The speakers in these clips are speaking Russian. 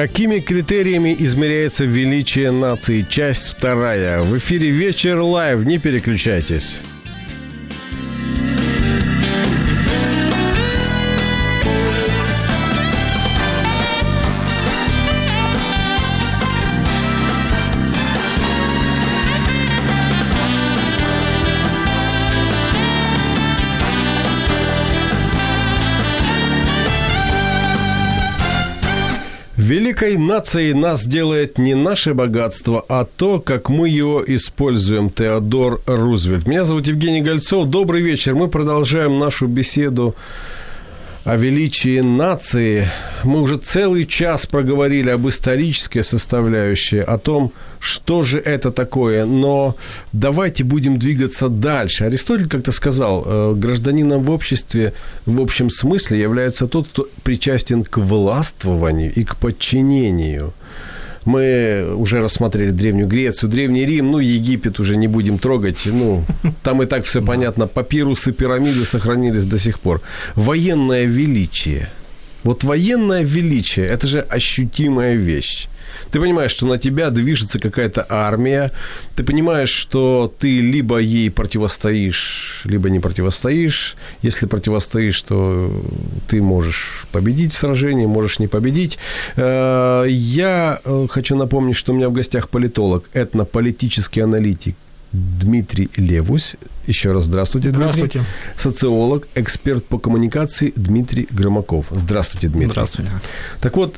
Какими критериями измеряется величие нации? Часть вторая. В эфире «Вечер Live». Не переключайтесь. Великой нацией нас делает не наше богатство, а то, как мы его используем. Теодор Рузвельт. Меня зовут Евгений Гольцов. Добрый вечер. Мы продолжаем нашу беседу о величии нации. Мы уже целый час проговорили об исторической составляющей, о том, что же это такое. Но давайте будем двигаться дальше. Аристотель как-то сказал, э, гражданином в обществе в общем смысле является тот, кто причастен к властвованию и к подчинению. Мы уже рассмотрели Древнюю Грецию, Древний Рим, ну, Египет уже не будем трогать. Ну, там и так все понятно. Папирусы, пирамиды сохранились до сих пор. Военное величие. Вот военное величие – это же ощутимая вещь. Ты понимаешь, что на тебя движется какая-то армия, ты понимаешь, что ты либо ей противостоишь, либо не противостоишь. Если противостоишь, то ты можешь победить в сражении, можешь не победить. Э, я э, хочу напомнить, что у меня в гостях политолог, этнополитический аналитик Дмитрий Левусь. Еще раз здравствуйте, Дмитрий. Здравствуйте. Социолог, эксперт по коммуникации Дмитрий Громаков. Здравствуйте, Дмитрий. Здравствуйте. Так вот,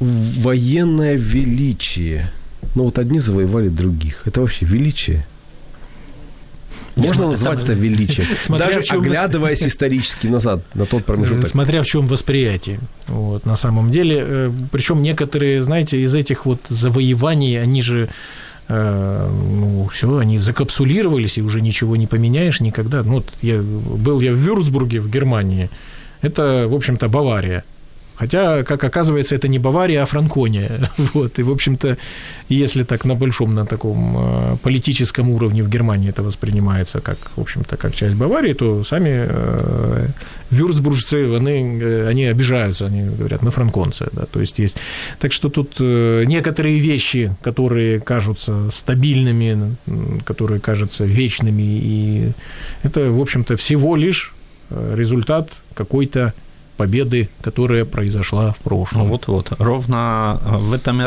военное величие. Ну вот одни завоевали других. Это вообще величие. Можно назвать это величие, Смотря даже оглядываясь исторически назад на тот промежуток. Смотря в чем восприятие. Вот, на самом деле, э, причем некоторые, знаете, из этих вот завоеваний, они же э, ну, все, они закапсулировались, и уже ничего не поменяешь никогда. Ну, вот я, был я в Вюрцбурге, в Германии. Это, в общем-то, Бавария. Хотя, как оказывается, это не Бавария, а Франкония. Вот. И, в общем-то, если так на большом, на таком э, политическом уровне в Германии это воспринимается как, в общем-то, как часть Баварии, то сами э, вюрцбуржцы, они, э, они обижаются, они говорят, мы франконцы. Да? То есть есть... Так что тут некоторые вещи, которые кажутся стабильными, которые кажутся вечными, и это, в общем-то, всего лишь результат какой-то победы, которая произошла в прошлом. Ну, вот-вот. Ровно в этом и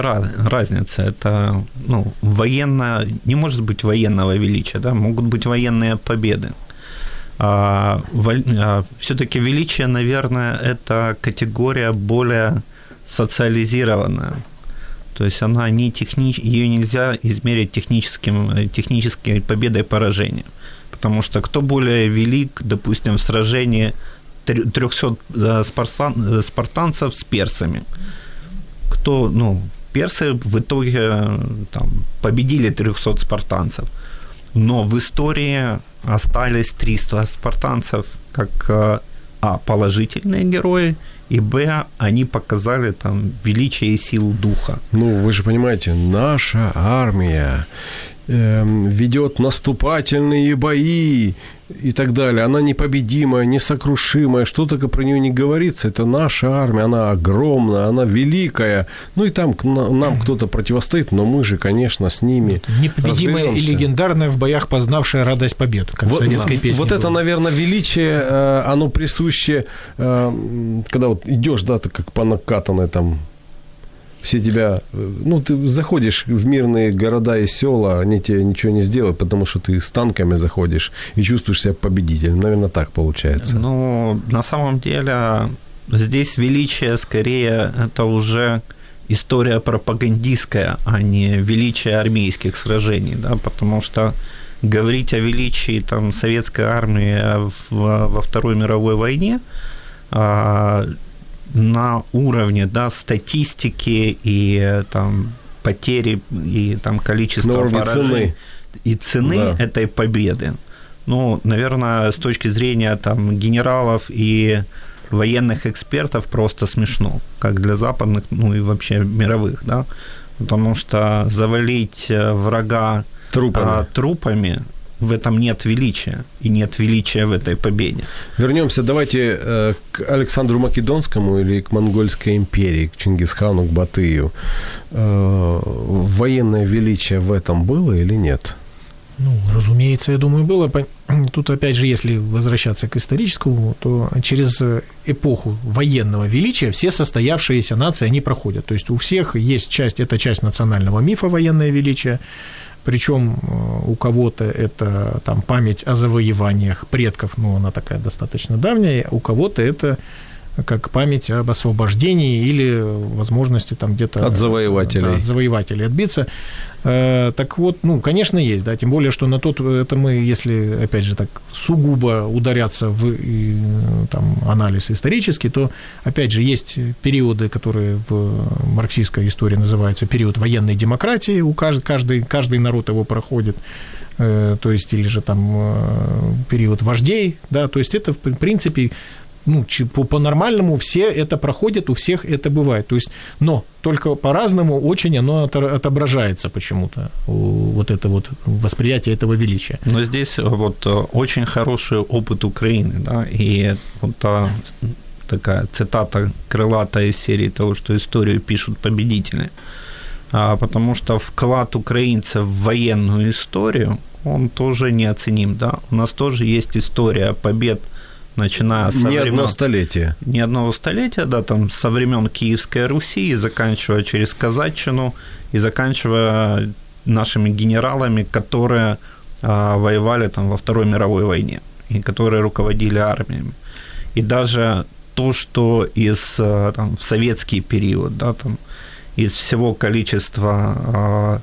разница. Это ну, военно... Не может быть военного величия, да? Могут быть военные победы. А, а, все-таки величие, наверное, это категория более социализированная. То есть она не технич... ее нельзя измерить техническим, технической победой и поражением. Потому что кто более велик, допустим, в сражении 300 спартан, спартанцев с персами. Кто, ну, персы в итоге там, победили 300 спартанцев. Но в истории остались 300 спартанцев как а, положительные герои, и б, они показали там величие и силу духа. Ну, вы же понимаете, наша армия э, ведет наступательные бои и так далее. Она непобедимая, несокрушимая, что только про нее не говорится. Это наша армия, она огромная, она великая. Ну и там нам кто-то противостоит, но мы же, конечно, с ними Непобедимая разберемся. и легендарная в боях познавшая радость побед, как вот, в советской песне. Вот было. это, наверное, величие, э, оно присуще, э, когда вот идешь, да, ты как по накатанной там все тебя... Ну, ты заходишь в мирные города и села, они тебе ничего не сделают, потому что ты с танками заходишь и чувствуешь себя победителем. Наверное, так получается. Ну, на самом деле, здесь величие скорее это уже история пропагандистская, а не величие армейских сражений, да, потому что говорить о величии там, советской армии в, во Второй мировой войне а, на уровне да, статистики и там, потери и там, количества поражений и цены да. этой победы, ну, наверное, с точки зрения там, генералов и военных экспертов просто смешно, как для западных, ну и вообще мировых, да, потому что завалить э, врага трупами, а, трупами в этом нет величия, и нет величия в этой победе. Вернемся, давайте э, к Александру Македонскому или к Монгольской империи, к Чингисхану, к Батыю. Э, военное величие в этом было или нет? Ну, разумеется, я думаю, было. Тут, опять же, если возвращаться к историческому, то через эпоху военного величия все состоявшиеся нации, они проходят. То есть у всех есть часть, это часть национального мифа военное величие, причем э, у кого-то это там память о завоеваниях предков, ну, она такая достаточно давняя, у кого-то это как память об освобождении или возможности там где-то... От завоевателей. Да, от завоевателей отбиться. Э, так вот, ну, конечно, есть, да, тем более, что на тот, это мы, если, опять же, так сугубо ударяться в там, анализ исторический, то, опять же, есть периоды, которые в марксистской истории называются период военной демократии, у каждый, каждый, каждый народ его проходит, э, то есть, или же там э, период вождей, да, то есть это, в принципе, ну, по, по-нормальному все это проходят, у всех это бывает. То есть, но только по-разному очень оно отображается почему-то, вот это вот восприятие этого величия. Но здесь вот э, очень хороший опыт Украины, да, и вот та такая цитата крылатая из серии того, что историю пишут победители, а, потому что вклад украинцев в военную историю, он тоже неоценим, да, у нас тоже есть история побед – начиная с... Не времен, одно столетие. Не одного столетия, да, там со времен Киевской Руси, заканчивая через Казачину и заканчивая нашими генералами, которые а, воевали там во Второй мировой войне и которые руководили армиями. И даже то, что из а, там, в советский период, да, там, из всего количества а,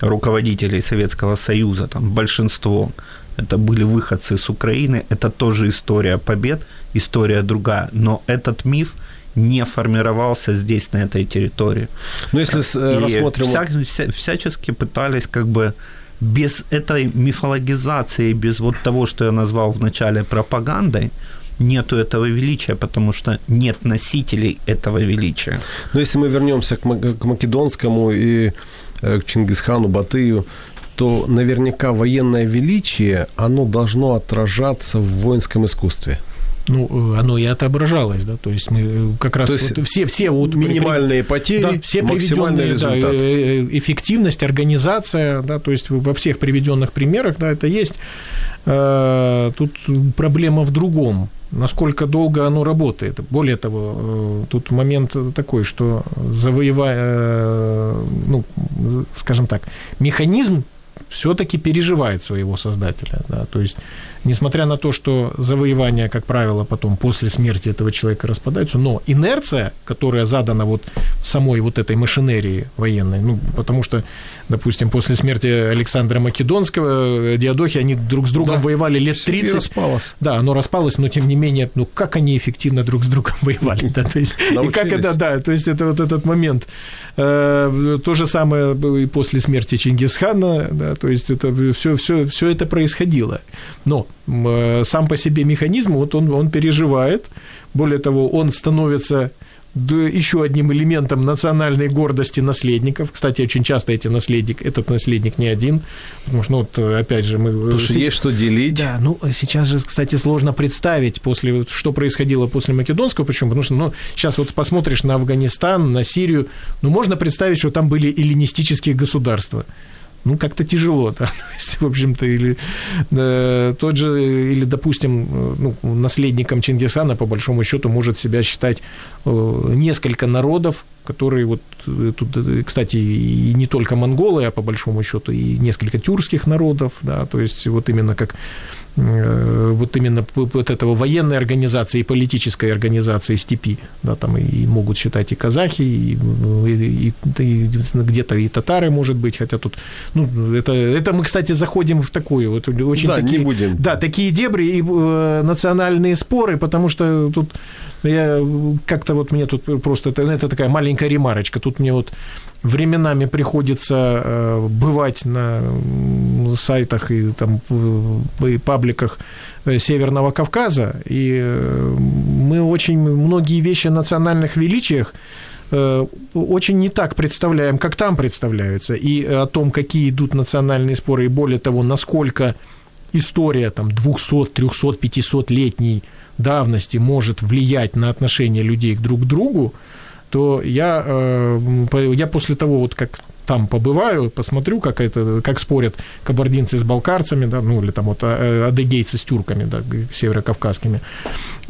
руководителей Советского Союза, там большинство это были выходцы с Украины, это тоже история побед, история другая, но этот миф не формировался здесь, на этой территории. Ну, если э, И рассмотрим... Вся, вся, всячески пытались как бы без этой мифологизации, без вот того, что я назвал вначале пропагандой, нету этого величия, потому что нет носителей этого величия. Но если мы вернемся к, к Македонскому и э, к Чингисхану, Батыю, то наверняка военное величие, оно должно отражаться в воинском искусстве. Ну, э, оно и отображалось, да, то есть мы э, как раз вот все, все вот минимальные потери, да, все максимальный результат. Да, э, эффективность, организация, да, то есть во всех приведенных примерах, да, это есть. Тут проблема в другом, насколько долго оно работает. Более того, тут момент такой, что завоевая, ну, скажем так, механизм все-таки переживает своего создателя. Да? То есть, несмотря на то, что завоевания, как правило, потом после смерти этого человека распадаются, но инерция, которая задана вот самой вот этой машинерии военной, ну, потому что, допустим, после смерти Александра Македонского, э, Диадохи, они друг с другом да, воевали лет 30. распалось. Да, оно распалось, но тем не менее, ну, как они эффективно друг с другом воевали, да, то есть, и как это, да, то есть это вот этот момент. Э, то же самое было и после смерти Чингисхана, да, то есть это все, все, все это происходило. Но э, сам по себе механизм, вот он, он переживает, более того, он становится еще одним элементом национальной гордости наследников. Кстати, очень часто эти наследник, этот наследник не один, потому что, ну, вот, опять же, мы... Потому что есть что делить. Да, ну, сейчас же, кстати, сложно представить, после, что происходило после Македонского, почему? Потому что, ну, сейчас вот посмотришь на Афганистан, на Сирию, ну, можно представить, что там были эллинистические государства ну, как-то тяжело, да, в общем-то, или э, тот же, или, допустим, э, ну, наследником Чингисхана, по большому счету, может себя считать э, несколько народов, которые вот э, тут, э, кстати, и не только монголы, а по большому счету и несколько тюркских народов, да, то есть вот именно как вот именно вот этого военной организации и политической организации степи, да, там и могут считать и казахи, и, и, и где-то и татары, может быть, хотя тут, ну, это, это мы, кстати, заходим в такую вот очень да, такие, не будем. да, такие дебри и э, национальные споры, потому что тут я как-то вот мне тут просто, это, это такая маленькая ремарочка, тут мне вот временами приходится э, бывать на сайтах и там и пабликах э, Северного Кавказа, и э, мы очень многие вещи о национальных величиях очень не так представляем, как там представляются, и о том, какие идут национальные споры, и более того, насколько история там 200, 300, 500 летней давности может влиять на отношение людей друг к другу, то я, э, я после того, вот как там побываю, посмотрю, как это, как спорят кабардинцы с балкарцами, да, ну или там вот э, адыгейцы с тюрками, да, северокавказскими,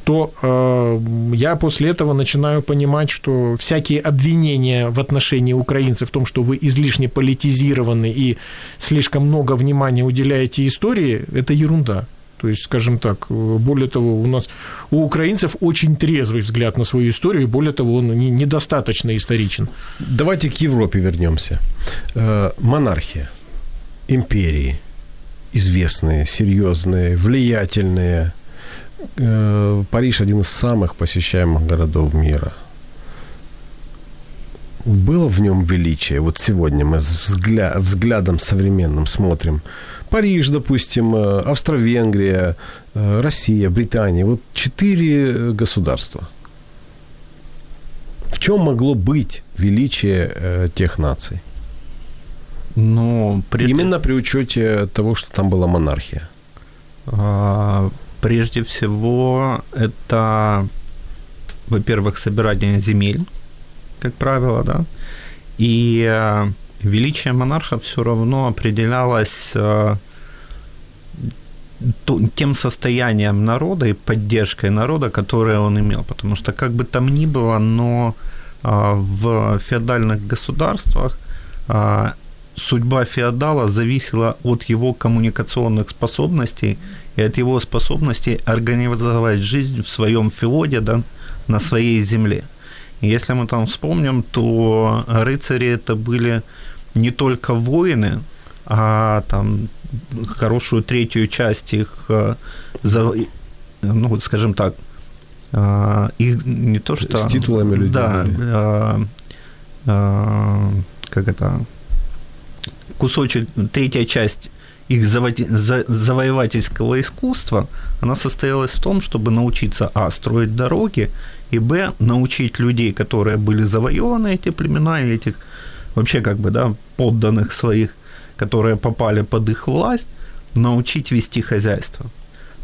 то э, я после этого начинаю понимать, что всякие обвинения в отношении украинцев в том, что вы излишне политизированы и слишком много внимания уделяете истории, это ерунда. То есть, скажем так, более того, у нас у украинцев очень трезвый взгляд на свою историю, и более того, он недостаточно историчен. Давайте к Европе вернемся. Э, монархия, империи, известные, серьезные, влиятельные. Э, Париж один из самых посещаемых городов мира. Было в нем величие? Вот сегодня мы взглядом современным смотрим – Париж, допустим, э, Австро-Венгрия, э, Россия, Британия. Вот четыре государства. В чем могло быть величие э, тех наций? Ну, прежде... Именно при учете того, что там была монархия. А, прежде всего, это, во-первых, собирание земель, как правило, да, и величие монарха все равно определялось э, тем состоянием народа и поддержкой народа, которое он имел. Потому что как бы там ни было, но э, в феодальных государствах э, судьба феодала зависела от его коммуникационных способностей и от его способности организовать жизнь в своем феоде, да, на своей земле. Если мы там вспомним, то рыцари это были не только воины, а там хорошую третью часть их, э, ну, скажем так, э, их не то что... С титулами людей. Да, а, а, как это... Кусочек, третья часть их завоевательского искусства, она состоялась в том, чтобы научиться, а, строить дороги, и, б, научить людей, которые были завоеваны, эти племена, и этих вообще как бы, да, подданных своих, которые попали под их власть, научить вести хозяйство.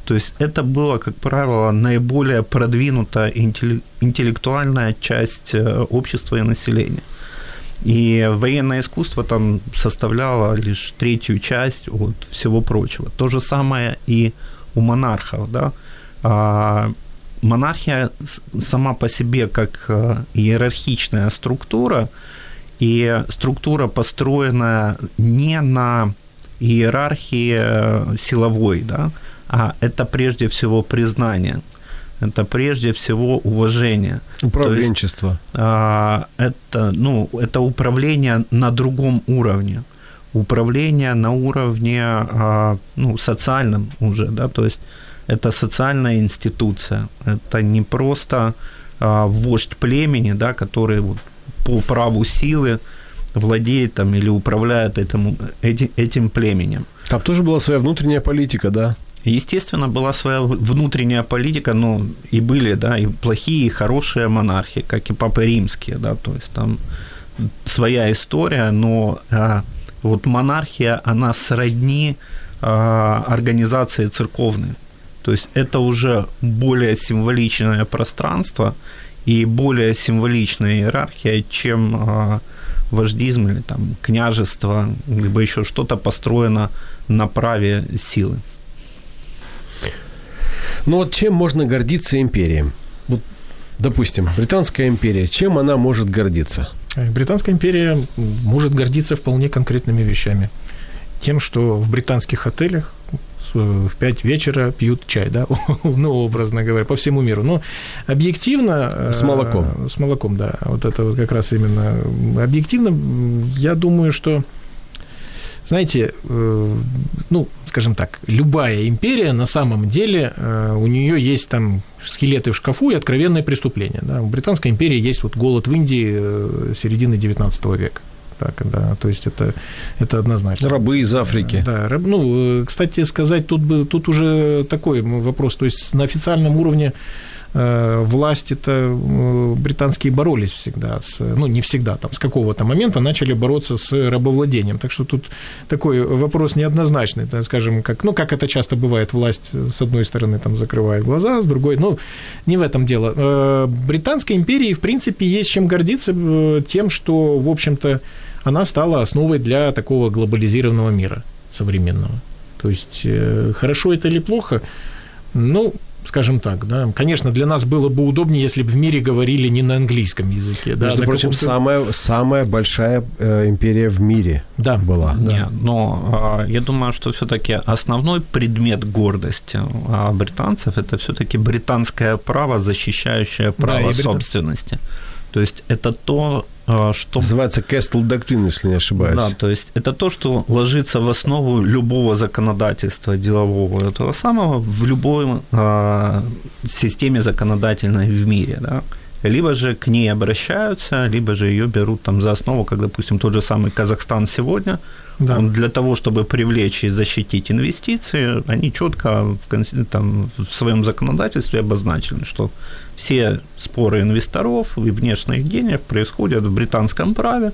То есть это было, как правило, наиболее продвинутая интеллектуальная часть э, общества и населения. И военное искусство там составляло лишь третью часть от всего прочего. То же самое и у монархов. Да? А, монархия сама по себе как э, иерархичная структура – и структура построена не на иерархии э, силовой, да, а это прежде всего признание, это прежде всего уважение. Управленчество. есть, а, это, ну, это управление на другом уровне. Управление на уровне а, ну, социальном уже, да, то есть это социальная институция. Это не просто а, вождь племени, да, который вот по праву силы владеет там или управляет этим, этим, этим племенем. Там тоже была своя внутренняя политика, да? Естественно, была своя внутренняя политика, но и были, да, и плохие, и хорошие монархи, как и папы римские, да, то есть там своя история, но а, вот монархия, она сродни а, организации церковной. То есть это уже более символичное пространство, и более символичная иерархия, чем э, вождизм или там княжество, либо еще что-то построено на праве силы. Ну вот чем можно гордиться империей? Вот Допустим, Британская империя, чем она может гордиться? Британская империя может гордиться вполне конкретными вещами. Тем, что в британских отелях в 5 вечера пьют чай, да, ну, образно говоря, по всему миру. Но объективно... С молоком. Э, с молоком, да. Вот это вот как раз именно объективно, я думаю, что знаете, э, ну, скажем так, любая империя на самом деле, э, у нее есть там скелеты в шкафу и откровенные преступления. Да? У Британской империи есть вот голод в Индии середины 19 века так, да, то есть это, это однозначно. Рабы из Африки. Да, раб, ну, кстати сказать, тут, бы, тут уже такой вопрос, то есть на официальном уровне э, власти-то э, британские боролись всегда, с, ну, не всегда, там, с какого-то момента начали бороться с рабовладением. Так что тут такой вопрос неоднозначный, так скажем, как, ну, как это часто бывает, власть с одной стороны там закрывает глаза, с другой, ну, не в этом дело. Э, Британской империи, в принципе, есть чем гордиться тем, что, в общем-то, она стала основой для такого глобализированного мира современного. То есть, э, хорошо это или плохо, ну, скажем так, да. Конечно, для нас было бы удобнее, если бы в мире говорили не на английском языке. Да, Между прочим, самая, самая большая э, империя в мире да. была. Да. Нет, но э, я думаю, что все-таки основной предмет гордости э, британцев это все-таки британское право, защищающее право да, собственности. Британ... То есть это то, что... Называется Castle Doctrine, если не ошибаюсь. Да, то есть это то, что ложится в основу любого законодательства делового этого самого в любой э, системе законодательной в мире, да. Либо же к ней обращаются, либо же ее берут там за основу, как, допустим, тот же самый Казахстан сегодня, да. Для того, чтобы привлечь и защитить инвестиции, они четко в, там, в своем законодательстве обозначены, что все споры инвесторов и внешних денег происходят в британском праве.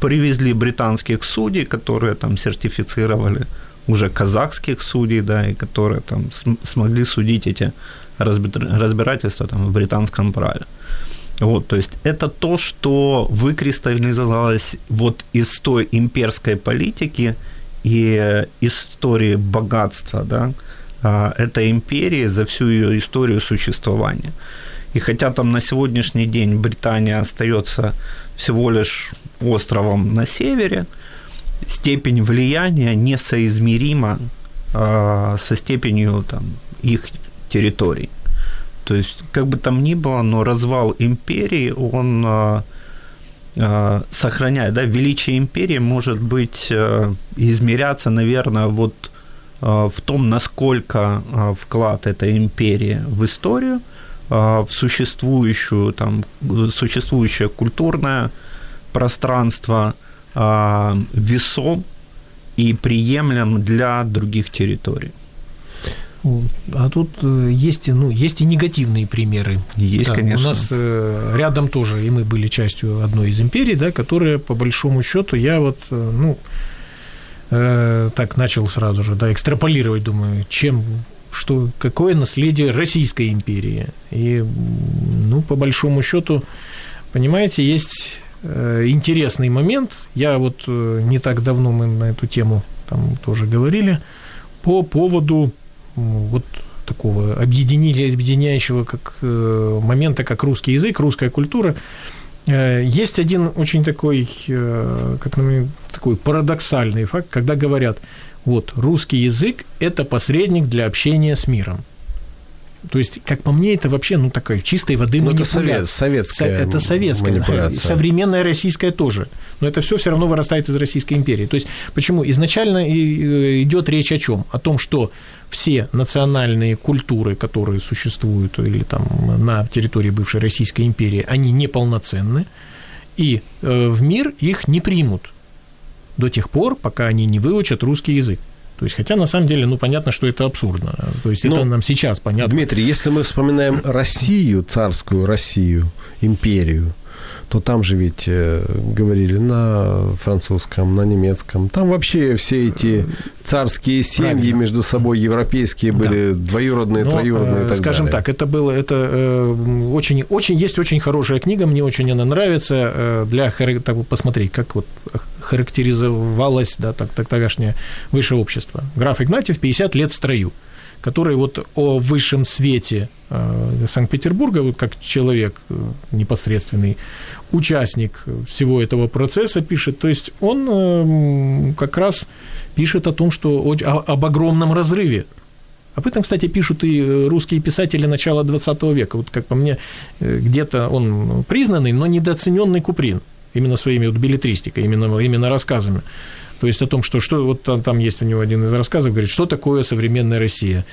Привезли британских судей, которые там сертифицировали уже казахских судей, да, и которые там смогли судить эти разбирательства там, в британском праве. Вот, то есть это то, что выкристаллизовалось вот из той имперской политики и истории богатства, да, а, этой империи за всю ее историю существования. И хотя там на сегодняшний день Британия остается всего лишь островом на севере, степень влияния несоизмерима э, со степенью там, их территорий. То есть, как бы там ни было, но развал империи, он э, э, сохраняет, да, величие империи может быть э, измеряться, наверное, вот э, в том, насколько э, вклад этой империи в историю – а, в существующую, там, существующее культурное пространство а, весом и приемлем для других территорий. А тут э, есть, ну, есть и негативные примеры. Есть, да, конечно. У нас э, рядом тоже, и мы были частью одной из империй, да, которая, по большому счету, я вот, э, ну, так начал сразу же, да, экстраполировать, думаю, чем что какое наследие Российской империи. И, ну, по большому счету, понимаете, есть э, интересный момент. Я вот э, не так давно мы на эту тему там тоже говорили по поводу вот такого объединили, объединяющего как э, момента, как русский язык, русская культура. Есть один очень такой, как такой парадоксальный факт, когда говорят, вот, русский язык – это посредник для общения с миром. То есть, как по мне, это вообще, ну, такая чистой воды ну, манипуляция. Это советская Это советская манипуляция. Современная российская тоже. Но это все все равно вырастает из Российской империи. То есть, почему? Изначально э, идет речь о чем? О том, что все национальные культуры, которые существуют или там на территории бывшей Российской империи, они неполноценны, и э, в мир их не примут до тех пор, пока они не выучат русский язык. То есть, хотя на самом деле, ну, понятно, что это абсурдно. То есть, Но, это нам сейчас понятно. Дмитрий, если мы вспоминаем Россию, царскую Россию, империю, то там же ведь э, говорили на французском, на немецком. Там вообще все эти царские семьи Правильно. между собой европейские были да. двоюродные, Но, троюродные и так Скажем далее. так, это было, это э, очень, очень, есть очень хорошая книга, мне очень она нравится, э, для так, посмотреть, как вот характеризовалось, да, так, так, тогдашнее высшее общество. Граф Игнатьев «50 лет в строю» который вот о высшем свете э, Санкт-Петербурга, вот как человек э, непосредственный, участник всего этого процесса пишет. То есть он э, как раз пишет о том, что об огромном разрыве об этом, кстати, пишут и русские писатели начала 20 века. Вот как по мне, где-то он признанный, но недооцененный Куприн именно своими вот билетристикой, именно, именно рассказами. То есть о том, что, что вот там, там есть у него один из рассказов, говорит, что такое современная Россия.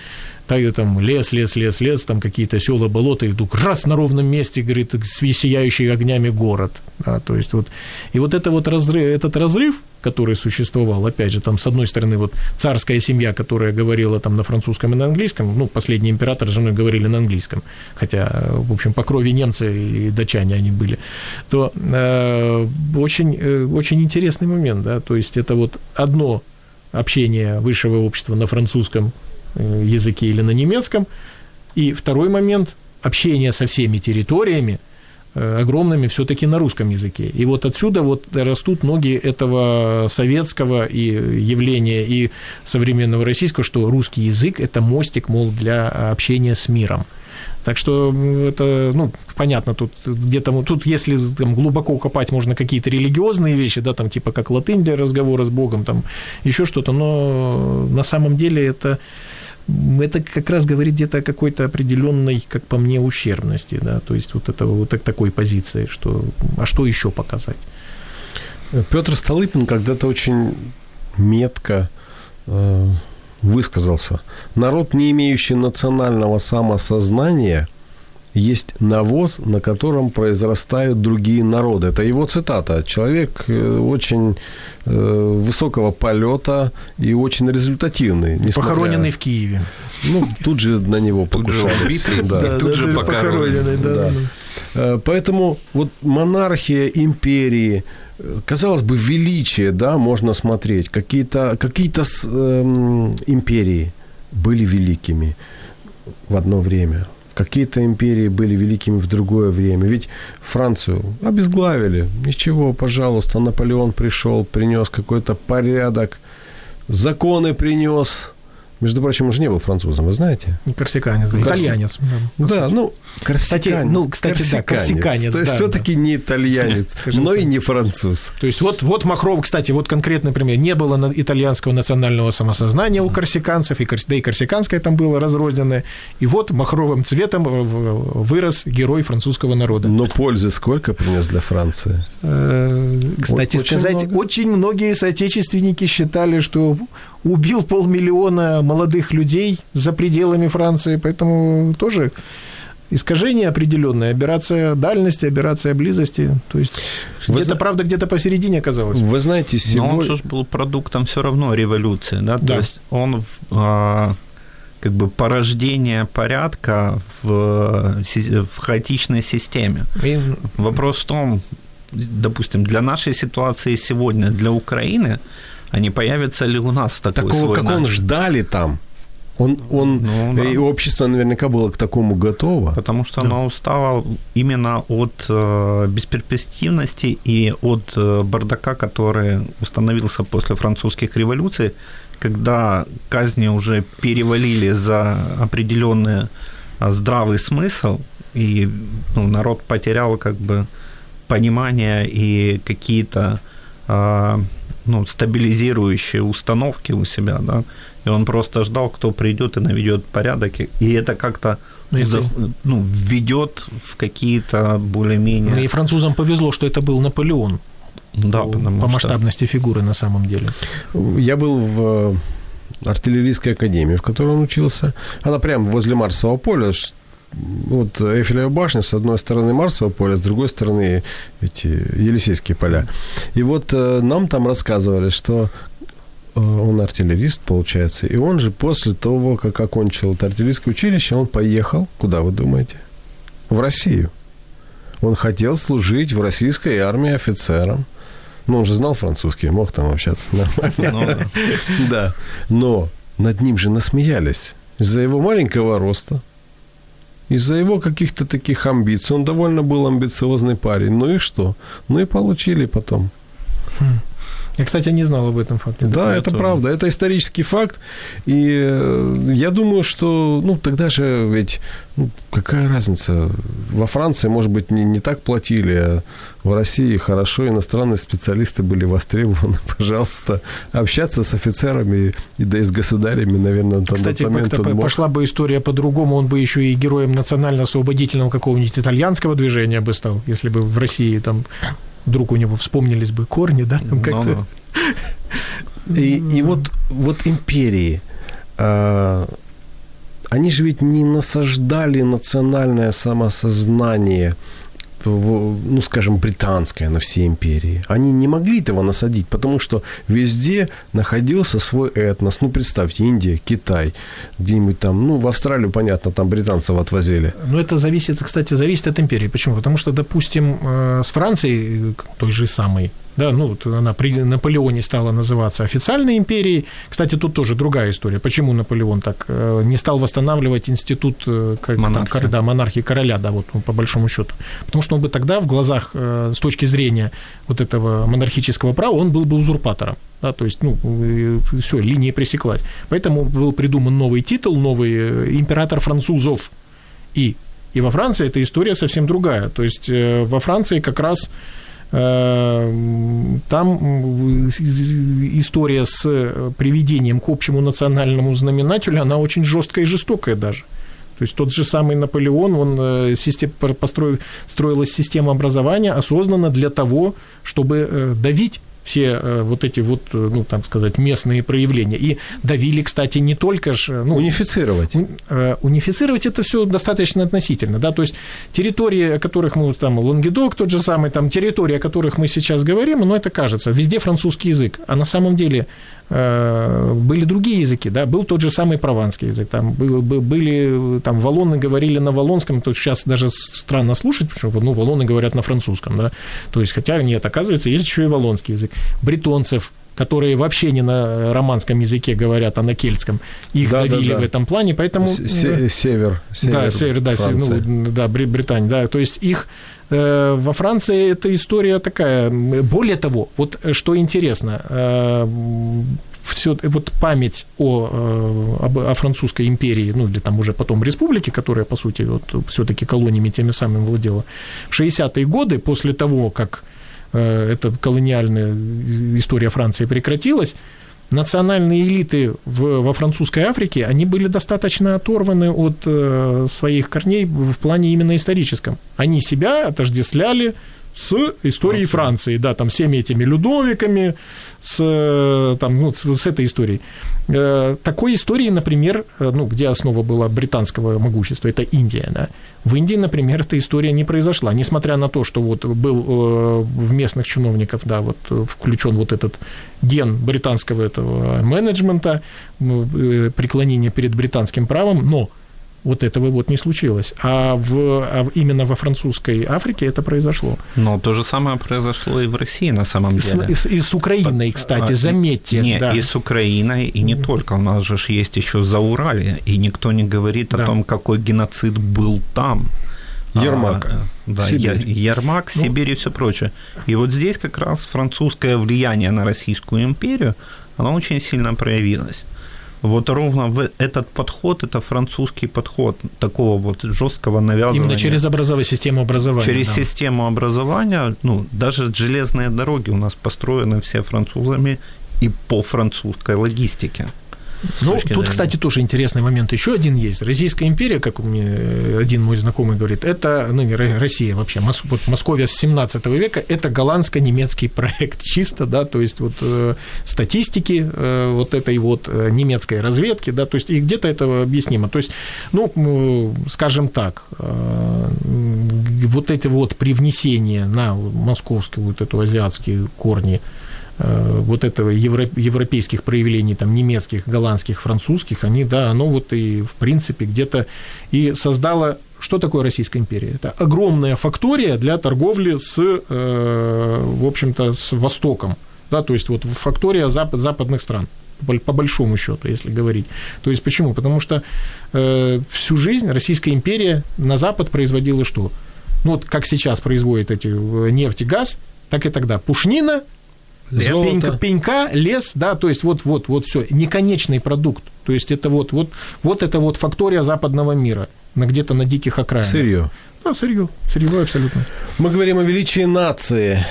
Так, там лес, лес, лес, лес, там какие-то села, болота, и вдруг раз на ровном месте, говорит, сияющий огнями город. Да, то есть вот, и вот это вот разрыв, этот разрыв, который существовал, опять же, там, с одной стороны, вот царская семья, которая говорила там на французском и на английском, ну, последний император с женой говорили на английском, хотя, в общем, по крови немцы и датчане они были, то э, очень, э, очень интересный момент, да, то есть это вот одно общение высшего общества на французском языке или на немецком, и второй момент – общение со всеми территориями, Э, огромными все-таки на русском языке. И вот отсюда вот растут ноги этого советского и явления и современного российского, что русский язык – это мостик, мол, для общения с миром. Так что это, ну, понятно, тут где-то, тут если там, глубоко копать, можно какие-то религиозные вещи, да, там типа как латынь для разговора с Богом, там еще что-то, но на самом деле это это как раз говорит где-то о какой-то определенной, как по мне, ущербности, да, то есть вот это вот такой позиции, что, а что еще показать? Петр Столыпин когда-то очень метко э, высказался. Народ, не имеющий национального самосознания – есть навоз, на котором произрастают другие народы. Это его цитата. Человек э, очень э, высокого полета и очень результативный. Несмотря... Похороненный в Киеве. Ну, тут же на него покушались. Тут же, да. тут же похороненный. Да. Да. Э, поэтому вот монархия империи, казалось бы, величие, да, можно смотреть. Какие-то какие э, империи были великими в одно время Какие-то империи были великими в другое время. Ведь Францию обезглавили. Ничего, пожалуйста, Наполеон пришел, принес какой-то порядок, законы принес, между прочим, он же не был французом, вы знаете? Корсиканец, да, Корси... итальянец. Да, да ну, корсиканец. Кстати, ну, кстати, корсиканец. да, корсиканец. То есть да, все-таки да. не итальянец, но и не француз. То есть вот, вот Махров, кстати, вот конкретный пример. Не было итальянского национального самосознания у корсиканцев, и, да и корсиканское там было разрозненное. И вот махровым цветом вырос герой французского народа. Но пользы сколько принес для Франции? Э, кстати очень сказать, много. очень многие соотечественники считали, что убил полмиллиона молодых людей за пределами Франции, поэтому тоже искажение определенное, операция дальности, операция близости. То есть Вы где-то, зна... правда, где-то посередине оказалось. Вы знаете, сегодня... Но он же был продуктом все равно революции, да? да. То есть он а, как бы порождение порядка в, в хаотичной системе. И... Вопрос в том, допустим, для нашей ситуации сегодня, для Украины, а не появится ли у нас такой Такого, как он ждали там. Он, он, ну, да. И общество наверняка было к такому готово. Потому что да. оно устало именно от э, бесперспективности и от э, бардака, который установился после французских революций, когда казни уже перевалили за определенный э, здравый смысл, и ну, народ потерял как бы понимание и какие-то э, ну, стабилизирующие установки у себя, да, и он просто ждал, кто придет и наведет порядок, и это как-то ну, ну, введет в какие-то более-менее... Ну, и французам повезло, что это был Наполеон. Да, по, по масштабности что... фигуры на самом деле. Я был в э, артиллерийской академии, в которой он учился. Она прямо возле Марсового поля, вот Эйфелева башня, с одной стороны Марсовое поле, с другой стороны эти Елисейские поля. И вот э, нам там рассказывали, что э, он артиллерист, получается, и он же после того, как окончил это артиллерийское училище, он поехал, куда вы думаете? В Россию. Он хотел служить в российской армии офицером. Ну, он же знал французский, мог там общаться нормально. Ну да. Но над ним же насмеялись из-за его маленького роста, из-за его каких-то таких амбиций. Он довольно был амбициозный парень. Ну и что? Ну и получили потом. Хм. Я, кстати, не знал об этом факте. Да, это правда, это исторический факт. И э, я думаю, что, ну, тогда же ведь, ну, какая разница? Во Франции, может быть, не, не так платили, а в России хорошо, иностранные специалисты были востребованы, пожалуйста. Общаться с офицерами и да и с государями, наверное, на Кстати, тот момент он мог. пошла бы история по-другому, он бы еще и героем национально-освободительного какого-нибудь итальянского движения бы стал, если бы в России там вдруг у него вспомнились бы корни, да, там как-то. И, и вот, вот империи, э, они же ведь не насаждали национальное самосознание, ну, скажем, британское на всей империи. Они не могли этого насадить, потому что везде находился свой этнос. Ну, представьте, Индия, Китай, где-нибудь там, ну, в Австралию, понятно, там британцев отвозили. Ну, это зависит, кстати, зависит от империи. Почему? Потому что, допустим, э, с Францией, той же самой, да, ну, вот она при Наполеоне стала называться официальной империей. Кстати, тут тоже другая история. Почему Наполеон так э, не стал восстанавливать институт э, как, монархии. Там, да, монархии короля, да, вот ну, по большому счету. Потому что он бы тогда в глазах, э, с точки зрения вот этого монархического права, он был бы узурпатором. Да, то есть, ну, все, линия пресеклась. Поэтому был придуман новый титул, новый император французов. И, и во Франции эта история совсем другая. То есть во Франции как раз Э, там история с приведением к общему национальному знаменателю, она очень жесткая и жестокая даже. То есть тот же самый Наполеон, он э, построил, строилась система образования осознанно для того, чтобы э, давить все э, вот эти вот, э, ну, так сказать, местные проявления. И давили, кстати, не только же... Ну, унифицировать. Э, унифицировать это все достаточно относительно, да, то есть территории, о которых мы, там, Лонгедок тот же самый, там, территории, о которых мы сейчас говорим, ну, это кажется, везде французский язык, а на самом деле были другие языки, да, был тот же самый прованский язык, там были, там, валоны говорили на валонском, то сейчас даже странно слушать, потому что, ну, валоны говорят на французском, да, то есть, хотя нет, оказывается, есть еще и валонский язык. Бретонцев, которые вообще не на романском языке говорят, а на кельтском. Их да, давили да, да. в этом плане, поэтому... Се- север, север. Да, север, да, Франции. ну, да, Британия, да. То есть их э, во Франции эта история такая. Более того, вот что интересно, э, все, вот память о, э, об, о французской империи, ну, или там уже потом республике, которая, по сути, вот, все-таки колониями теми самыми владела, в 60-е годы, после того, как Э, эта колониальная история Франции прекратилась, национальные элиты в, во французской Африке, они были достаточно оторваны от э, своих корней в плане именно историческом. Они себя отождествляли с историей Франции, да, там всеми этими Людовиками, с, э, там, ну, с этой историей. Э, такой истории, например, э, ну, где основа была британского могущества, это Индия, да. В Индии, например, эта история не произошла, несмотря на то, что вот был в местных чиновников, да, вот включен вот этот ген британского этого менеджмента, преклонение перед британским правом, но вот этого вот не случилось. А, в, а именно во французской Африке это произошло. Но то же самое произошло и в России на самом деле. И с, и с Украиной, кстати, а, заметьте. Не, да. и с Украиной, и не только. У нас же есть еще Зауралье, и никто не говорит да. о том, какой геноцид был там. Ермак. А, да, Сибирь. Ермак, ну, Сибирь и все прочее. И вот здесь как раз французское влияние на Российскую империю, оно очень сильно проявилось. Вот ровно в этот подход, это французский подход такого вот жесткого навязывания. Именно через образование, систему образования. Через да. систему образования, ну, даже железные дороги у нас построены все французами и по французской логистике. Ну, тут, зрения. кстати, тоже интересный момент. Еще один есть. Российская империя, как мне один мой знакомый говорит, это, ну, не Россия вообще, Мос, вот Московия с 17 века, это голландско-немецкий проект чисто, да, то есть вот э, статистики э, вот этой вот э, немецкой разведки, да, то есть и где-то это объяснимо. То есть, ну, скажем так, э, вот эти вот привнесения на московские вот эту азиатские корни Э, вот этого европейских проявлений, там, немецких, голландских, французских, они, да, оно вот и, в принципе, где-то и создало что такое Российская империя? Это огромная фактория для торговли с, э, в общем-то, с Востоком, да, то есть вот фактория запад, западных стран по большому счету, если говорить. То есть почему? Потому что э, всю жизнь Российская империя на Запад производила что? Ну вот как сейчас производит эти нефть и газ, так и тогда пушнина, Золото. Пенька, лес, да, то есть вот, вот, вот все, неконечный продукт. То есть это вот, вот, вот это вот фактория западного мира, на где-то на диких окраинах. Сырье. Да, сырье, сырьевое абсолютно. Мы говорим о величии нации.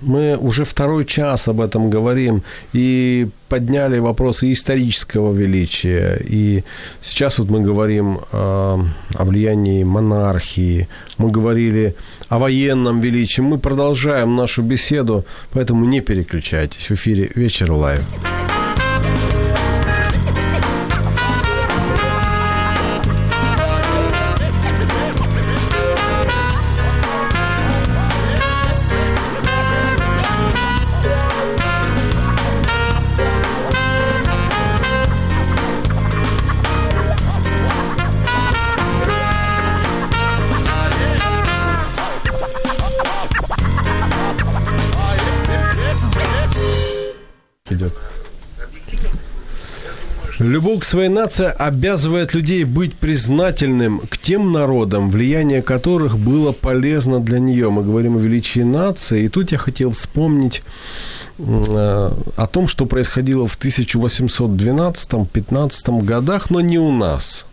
Мы уже второй час об этом говорим и подняли вопросы исторического величия. И сейчас вот мы говорим э, о влиянии монархии, мы говорили о военном величии. Мы продолжаем нашу беседу, поэтому не переключайтесь. В эфире «Вечер Live». Любовь к своей нации обязывает людей быть признательным к тем народам, влияние которых было полезно для нее. Мы говорим о величии нации. И тут я хотел вспомнить э, о том, что происходило в 1812-15 годах, но не у нас.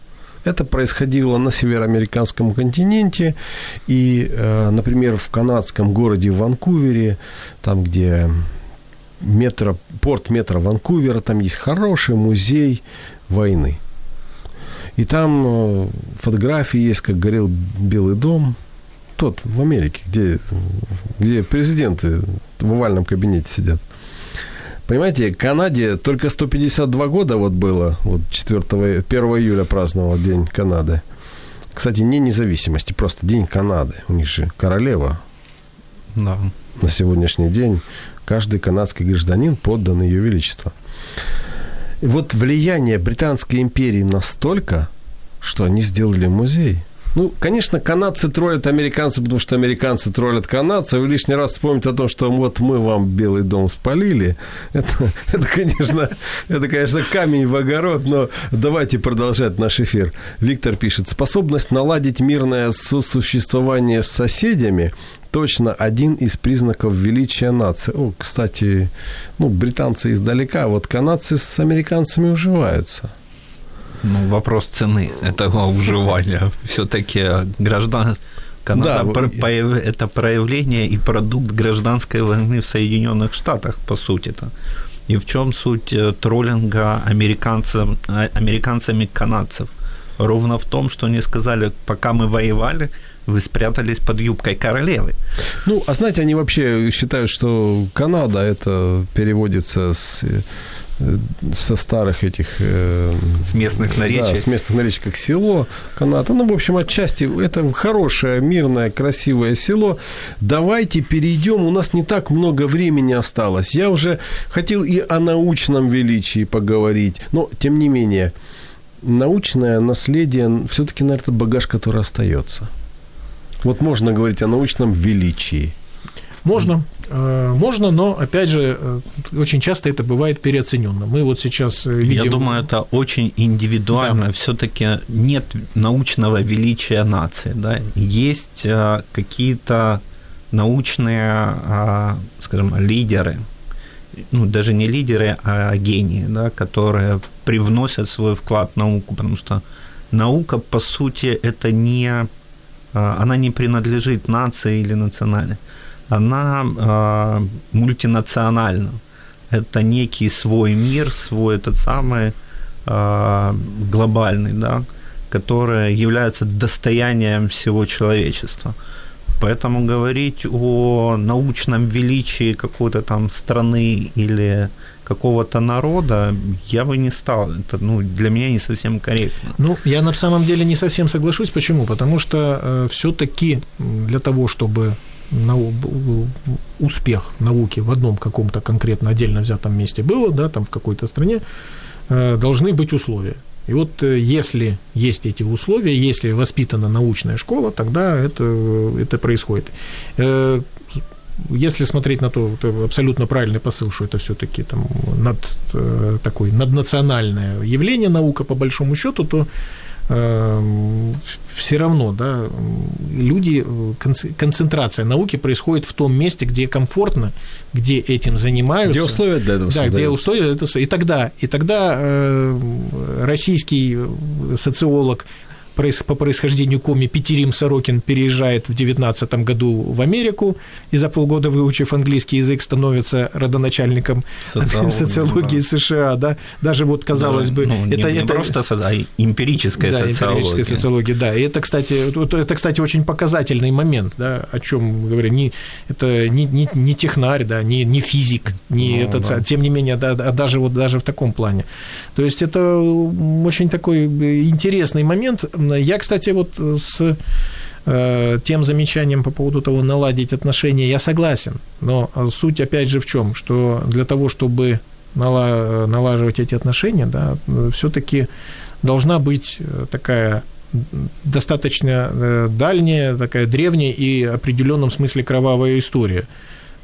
Это происходило на североамериканском континенте и, э, например, в канадском городе Ванкувере, там, где метро, порт метро Ванкувера, там есть хороший музей войны. И там э, фотографии есть, как горел Белый дом. Тот в Америке, где, где президенты в овальном кабинете сидят. Понимаете, Канаде только 152 года вот было, вот 4, 1 июля праздновал День Канады. Кстати, не независимости, просто День Канады. У них же королева Да. на сегодняшний день каждый канадский гражданин поддан Ее Величество. И вот влияние Британской империи настолько, что они сделали музей. Ну, конечно, канадцы троллят американцев, потому что американцы троллят канадцев. И лишний раз вспомнить о том, что вот мы вам Белый дом спалили. Это, это, конечно, это, конечно, камень в огород, но давайте продолжать наш эфир. Виктор пишет, способность наладить мирное сосуществование с соседями точно один из признаков величия нации. О, кстати, ну, британцы издалека, вот канадцы с американцами уживаются. Ну, вопрос цены этого уживания. Все-таки граждан... Канада Да, это проявление и продукт гражданской войны в Соединенных Штатах, по сути-то. И в чем суть э, троллинга американцам, а- американцами канадцев? Ровно в том, что они сказали, пока мы воевали, вы спрятались под юбкой королевы. Ну, а знаете, они вообще считают, что Канада это переводится с, э, со старых этих... э, С местных наречий. Да, с местных наречий, как село, Канада. Ну, в общем, отчасти это хорошее, мирное, красивое село. Давайте перейдем, у нас не так много времени осталось. Я уже хотел и о научном величии поговорить, но, тем не менее, научное наследие все-таки, наверное, багаж, который остается. Вот можно говорить о научном величии. Можно, э, можно, но, опять же, э, очень часто это бывает переоцененно. Мы вот сейчас э, видим... Я думаю, это очень индивидуально. Все-таки нет научного величия нации. Да? Есть какие-то научные, скажем, лидеры, ну, даже не лидеры, а гении, да, которые привносят свой вклад в науку, потому что наука, по сути, это не, она не принадлежит нации или национальной, она э, мультинациональна. Это некий свой мир, свой этот самый э, глобальный, да, который является достоянием всего человечества. Поэтому говорить о научном величии какой-то там страны или какого-то народа я бы не стал. Это ну, для меня не совсем корректно. Ну, я на самом деле не совсем соглашусь. Почему? Потому что э, все-таки для того, чтобы нау- успех науки в одном каком-то конкретно отдельно взятом месте было, да, там в какой-то стране, э, должны быть условия. И вот э, если есть эти условия, если воспитана научная школа, тогда это, это происходит. Э, Если смотреть на то, это абсолютно правильный посыл, что это все-таки там над, э, такое наднациональное явление наука, по большому счету, то э, все равно, да, люди, концентрация науки происходит в том месте, где комфортно, где этим занимаются. Где условия для этого Да, создаются. где условия для этого. И тогда, и тогда э, российский социолог по происхождению коми Петерим Сорокин переезжает в 19 году в Америку и за полгода, выучив английский язык, становится родоначальником социологии, социологии да. США. Да? Даже вот, казалось Даже, бы... Ну, это, не, это, просто а эмпирическая да, социология. эмпирическая социология, да. И это, кстати, это, кстати, очень показательный момент, да, о чем говорю. Не, это не, не, не технарь, да, не, не физик, не ну, этот, да. тем не менее, да, даже, вот, даже в таком плане. То есть это очень такой интересный момент, я, кстати, вот с э, тем замечанием по поводу того, наладить отношения, я согласен. Но суть, опять же, в чем? Что для того, чтобы налаживать эти отношения, да, все-таки должна быть такая достаточно э, дальняя, такая древняя и в определенном смысле кровавая история.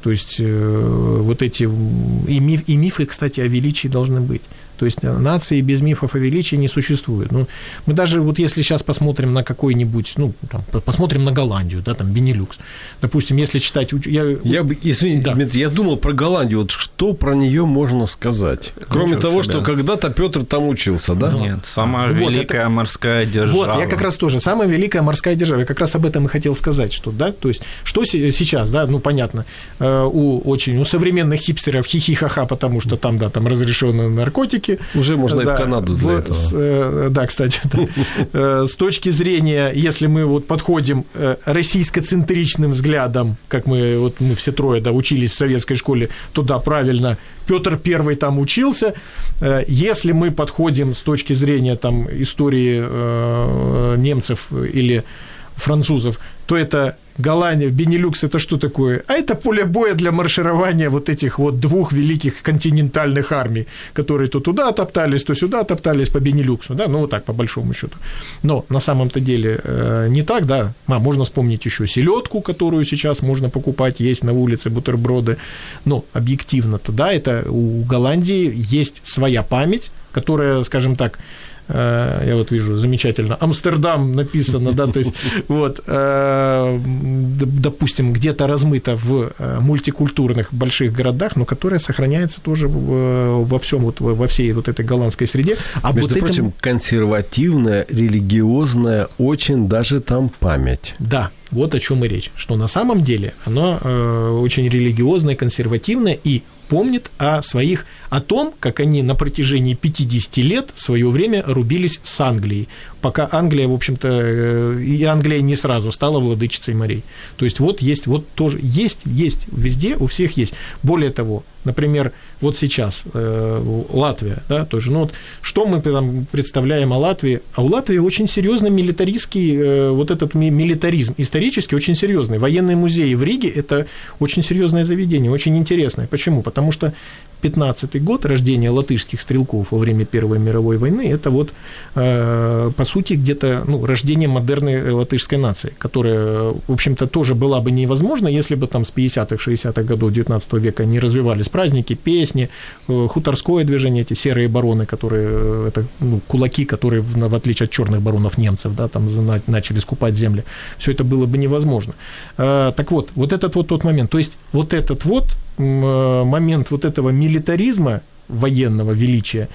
То есть э, вот эти и, миф, и мифы, кстати, о величии должны быть. То есть э, нации без мифов о величии не существует. Ну, мы даже вот если сейчас посмотрим на какой-нибудь, ну, там, посмотрим на Голландию, да, там, Бенилюкс. Допустим, если читать... Я, я, бы, извините, да. Дмитрий, я думал про Голландию. Вот что про нее можно сказать? Кроме Ничего того, что когда-то Петр там учился, да? Нет, самая вот, великая это... морская держава. Вот, я как раз тоже. Самая великая морская держава. Я как раз об этом и хотел сказать, что, да, то есть, что сейчас, да, ну, понятно, э, у очень, у современных хипстеров хихихаха, потому что там, да, там разрешены наркотики, Америки. Уже можно да, и в Канаду для в, этого. С, э, да, кстати. Да. Э, с точки зрения, если мы вот подходим э, российско-центричным взглядом, как мы, вот мы все трое да, учились в советской школе, то да, правильно, Петр Первый там учился. Если мы подходим с точки зрения там, истории немцев или французов, то это Голландия, Бенилюкс это что такое? А это поле боя для марширования вот этих вот двух великих континентальных армий, которые то туда топтались, то сюда топтались по Бенилюксу, да, ну вот так по большому счету. Но на самом-то деле э, не так, да, а, можно вспомнить еще селедку, которую сейчас можно покупать, есть на улице бутерброды, но объективно-то, да, это у Голландии есть своя память, которая, скажем так, я вот вижу замечательно, Амстердам написано, да, то есть вот, э, допустим, где-то размыто в э, мультикультурных больших городах, но которая сохраняется тоже во всем, вот, во всей вот этой голландской среде. А Между вот прочим, этим... консервативная, религиозная, очень даже там память. Да, вот о чем и речь, что на самом деле оно э, очень религиозное, консервативное и помнит о своих, о том, как они на протяжении 50 лет в свое время рубились с Англией, пока Англия, в общем-то, э, и Англия не сразу стала владычицей морей. То есть вот есть, вот тоже есть, есть, везде у всех есть. Более того, например, вот сейчас э, Латвия, да, тоже, ну вот, что мы там представляем о Латвии? А у Латвии очень серьезный милитаристский, э, вот этот милитаризм, исторически очень серьезный. Военный музей в Риге – это очень серьезное заведение, очень интересное. Почему? Потому что 15 год рождения латышских стрелков во время Первой мировой войны, это вот, э, по сути, где-то ну, рождение модерной э, латышской нации, которая, в общем-то, тоже была бы невозможна, если бы там с 50-х, 60-х годов 19 века не развивались праздники, песни, э, хуторское движение, эти серые бароны, которые, это ну, кулаки, которые, в отличие от черных баронов немцев, да, там начали скупать земли, все это было бы невозможно. Так вот, вот этот вот тот момент, то есть вот этот вот момент вот этого милитаризма, военного величия,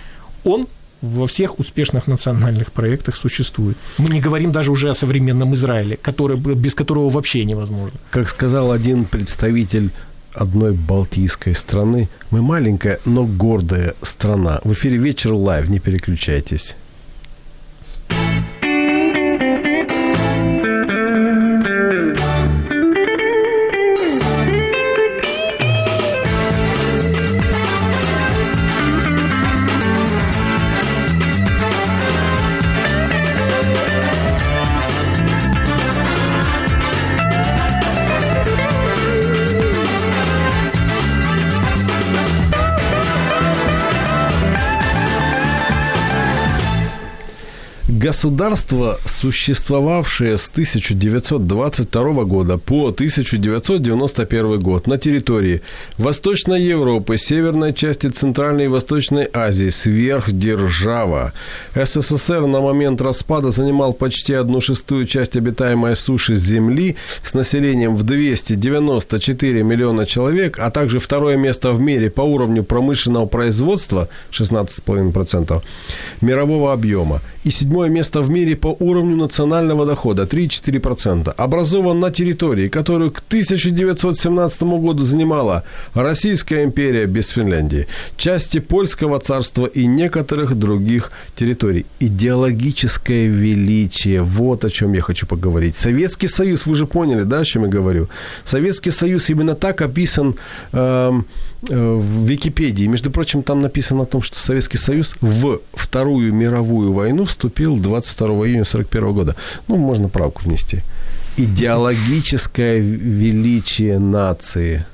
он во всех успешных национальных проектах существует. Мы не говорим даже уже о современном Израиле, который, без которого вообще невозможно. Как сказал один представитель одной балтийской страны, мы маленькая, но гордая страна. В эфире «Вечер Live», не переключайтесь. Государства, существовавшие с 1922 года по 1991 год на территории Восточной Европы, северной части Центральной и Восточной Азии, сверхдержава. СССР на момент распада занимал почти одну шестую часть обитаемой суши Земли с населением в 294 миллиона человек, а также второе место в мире по уровню промышленного производства 16,5% мирового объема и седьмое место в мире по уровню национального дохода 3,4%. Образован на территории, которую к 1917 году занимала Российская империя без Финляндии, части Польского царства и некоторых других территорий. Идеологическое величие, вот о чем я хочу поговорить. Советский Союз, вы же поняли, да, о чем я говорю? Советский Союз именно так описан э, э, в Википедии. Между прочим, там написано о том, что Советский Союз в Вторую мировую войну вступил 22 июня 1941 года. Ну, можно правку внести. Идеологическое величие нации.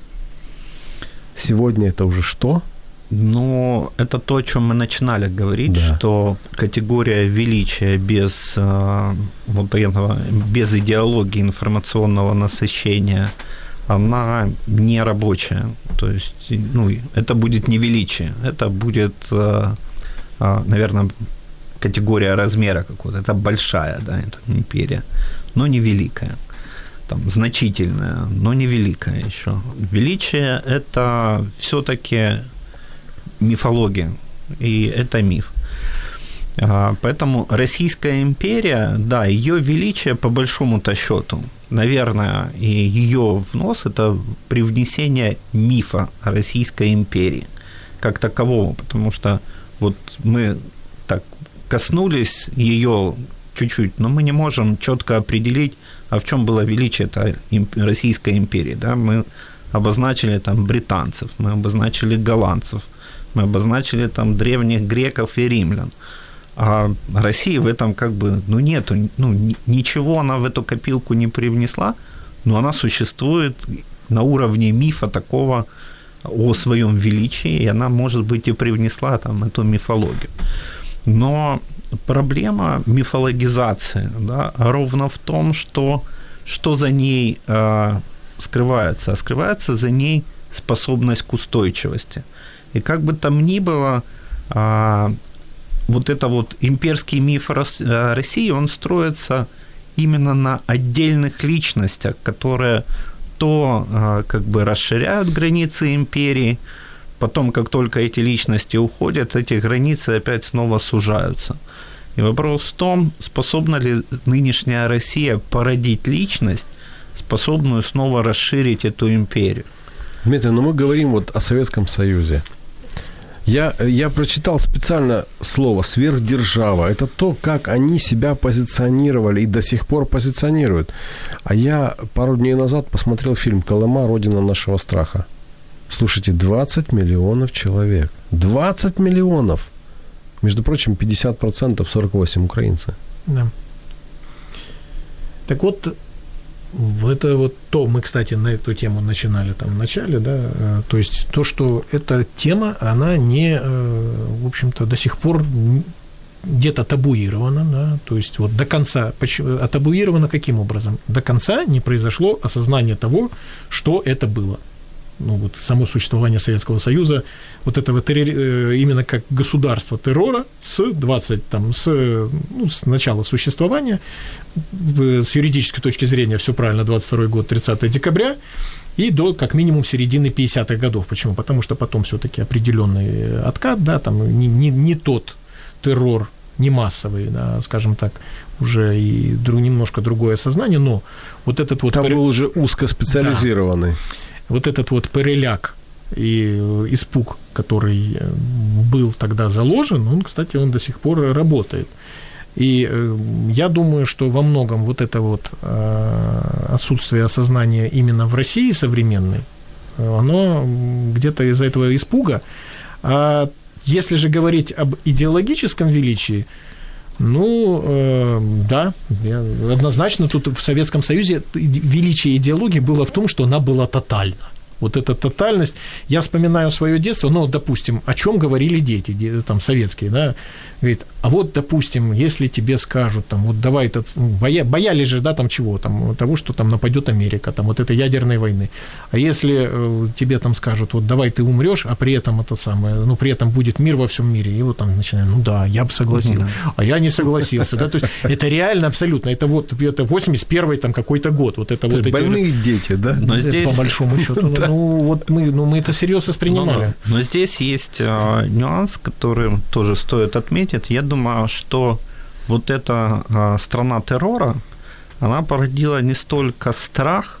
Сегодня это уже что? Ну, это то, о чем мы начинали говорить, Да. что категория величия без э, вот этого, без идеологии информационного насыщения, она не рабочая. То есть, ну, это будет не величие, это будет, э, э, наверное, категория размера какого-то. Это большая, да, это империя, но не великая. Там, значительная, но не великая еще. Величие – это все-таки мифология, и это миф. А, Поэтому Российская империя, да, ее величие по большому-то счету, наверное, и ее внос – это привнесение мифа Российской империи как такового, потому что вот мы коснулись ее чуть-чуть, но мы не можем четко определить, а в чем было величие этой Российской империи. Да? Мы обозначили там британцев, мы обозначили голландцев, мы обозначили там древних греков и римлян. А России в этом как бы, ну, нету, ну, ни- ничего она в эту копилку не привнесла, но она существует на уровне мифа такого о своем величии, и она, может быть, и привнесла там эту мифологию. Но проблема мифологизации да, ровно в том, что, что за ней э, скрывается. А скрывается за ней способность к устойчивости. И как бы там ни было, а, вот это вот имперский миф э, России, он строится именно на отдельных личностях, которые то а, как бы расширяют границы империи, потом, как только эти личности уходят, эти границы опять снова сужаются. И вопрос в том, способна ли нынешняя Россия породить личность, способную снова расширить эту империю. Дмитрий, ну мы говорим вот о Советском Союзе. Я, я прочитал специально слово «сверхдержава». Это то, как они себя позиционировали и до сих пор позиционируют. А я пару дней назад посмотрел фильм «Колыма. Родина нашего страха». Слушайте, 20 миллионов человек. 20 миллионов! Между прочим, 50% 48 украинцы. Да. Так вот, это вот то, мы, кстати, на эту тему начинали там в начале, да, э, то есть то, что эта тема, она не, э, в общем-то, до сих пор где-то табуирована, да, то есть вот до конца, поч- а табуирована каким образом? До конца не произошло осознание того, что это было. Ну вот само существование Советского Союза, вот этого террори- э, именно как государства террора с 20, там, с, ну, с начала существования, с юридической точки зрения все правильно, 22 год, 30 декабря, и до как минимум середины 50-х годов. Почему? Потому что потом все-таки определенный откат, да, там не, не, не тот террор, не массовый, да, скажем так, уже и друг, немножко другое сознание, но вот этот вот... Там был уже узкоспециализированный. Вот этот вот переляк и э, испуг, который э, был тогда заложен, он, кстати, он до сих пор работает. И э, я думаю, что во многом вот это вот отсутствие осознания именно в России современной, оно где-то из-за этого испуга. А если же говорить об идеологическом величии, ну, э, да, однозначно тут в Советском Союзе величие идеологии было в том, что она была тотальна. Вот эта тотальность. Я вспоминаю свое детство, ну, допустим, о чем говорили дети, там, советские, да, говорит, а вот, допустим, если тебе скажут, там, вот давай, этот, ну, боя, боялись же, да, там чего, там, того, что там нападет Америка, там, вот этой ядерной войны. А если э, тебе там скажут, вот давай ты умрешь, а при этом это самое, ну, при этом будет мир во всем мире, и вот там начинают, ну да, я бы согласился, а я не согласился, да, то есть это реально абсолютно, это вот, это 81-й там какой-то год, вот это вот эти... Больные дети, да? Но здесь... По большому счету, ну, ну, вот мы, ну, мы это всерьез воспринимали. Но, здесь есть э, нюанс, который тоже стоит отметить. Я думаю, что вот эта э, страна террора, она породила не столько страх,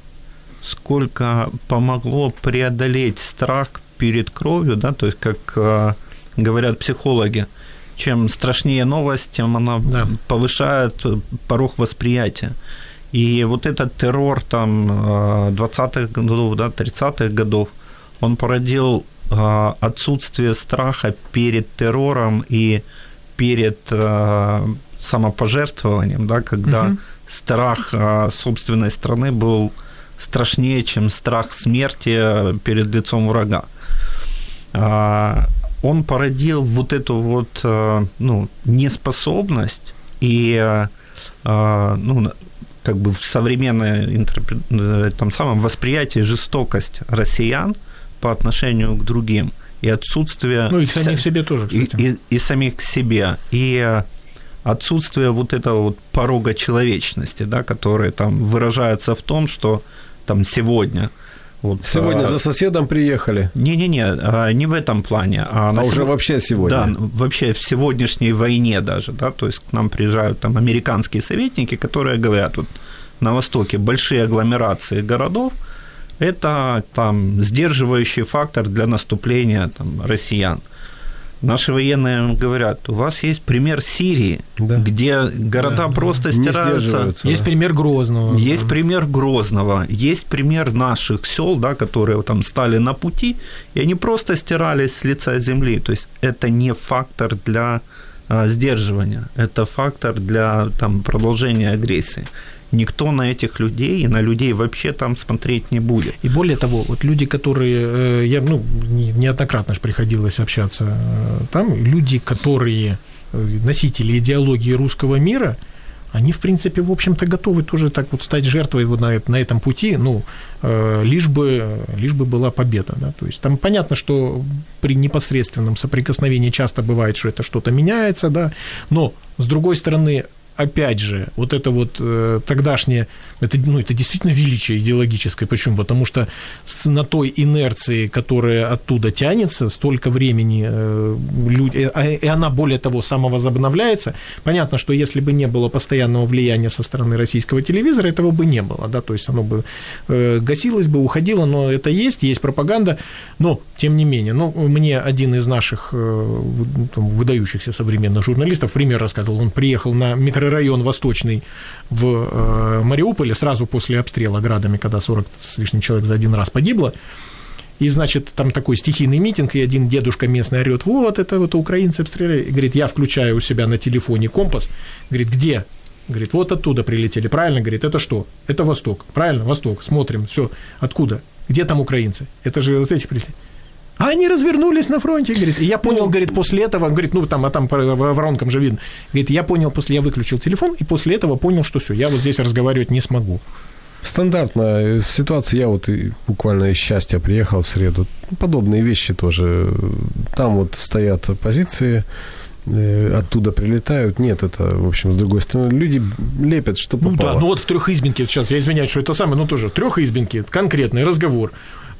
сколько помогло преодолеть страх перед кровью, да, то есть, как э, говорят психологи, чем страшнее новость, тем она да. повышает порог восприятия. И вот этот террор там 20-х э, годов, да, 30-х годов, он породил отсутствие страха перед террором и перед э, самопожертвованием, да, когда угу. страх собственной страны был страшнее, чем страх смерти перед лицом врага. Он породил вот эту вот ну, неспособность и ну, как бы в современное. Э, там самом восприятие жестокость россиян по отношению к другим и отсутствие... Ну, и к самих себе тоже, кстати. И, и, и самих к себе. И э, отсутствие вот этого вот порога человечности, да, который там выражается в том, что там сегодня вот, сегодня а, за соседом приехали. Не-не-не, а, не в этом плане. А, а уже сего... вообще сегодня. Да, вообще в сегодняшней войне даже, да, то есть к нам приезжают там американские советники, которые говорят, вот на Востоке большие агломерации городов, это там сдерживающий фактор для наступления там, россиян. Наши военные говорят, у вас есть пример Сирии, да. где города да, просто стираются. Есть пример Грозного. Есть да. пример Грозного, есть пример наших сел, да, которые там стали на пути, и они просто стирались с лица земли. То есть это не фактор для а, сдерживания, это фактор для там, продолжения агрессии никто на этих людей и на людей вообще там смотреть не будет. И более того, вот люди, которые, э, я, ну, неоднократно же приходилось общаться э, там, люди, которые э, носители идеологии русского мира, они, в принципе, в общем-то, готовы тоже так вот стать жертвой вот на, на этом пути, ну, лишь бы, лишь бы была победа, да, то есть там понятно, что при непосредственном соприкосновении часто бывает, что это что-то меняется, да, но, с другой стороны, опять же, вот это вот э, тогдашнее, это, ну, это действительно величие идеологическое. Почему? Потому что с, на той инерции, которая оттуда тянется, столько времени, э, люди, э, и она, более того, самовозобновляется. Понятно, что если бы не было постоянного влияния со стороны российского телевизора, этого бы не было, да, то есть оно бы э, гасилось бы, уходило, но это есть, есть пропаганда, но, тем не менее, ну, мне один из наших э, там, выдающихся современных журналистов пример рассказывал, он приехал на микро микрорайон Восточный в э, Мариуполе сразу после обстрела градами, когда 40 с лишним человек за один раз погибло. И, значит, там такой стихийный митинг, и один дедушка местный орет, вот, это вот украинцы обстреляли. И говорит, я включаю у себя на телефоне компас. Говорит, где? Говорит, вот оттуда прилетели. Правильно? Говорит, это что? Это Восток. Правильно? Восток. Смотрим. Все. Откуда? Где там украинцы? Это же вот эти прилетели. А они развернулись на фронте, говорит. И я понял, ну, говорит, после этого, говорит, ну там, а там по воронкам же видно. Говорит, я понял, после я выключил телефон, и после этого понял, что все, я вот здесь разговаривать не смогу. Стандартная ситуация. Я вот буквально из счастья приехал в среду. Подобные вещи тоже. Там вот стоят позиции, э, оттуда прилетают. Нет, это, в общем, с другой стороны, люди лепят, что попало. Ну да, ну вот в трехизбинке, сейчас я извиняюсь, что это самое, ну тоже трехизбинки, конкретный разговор.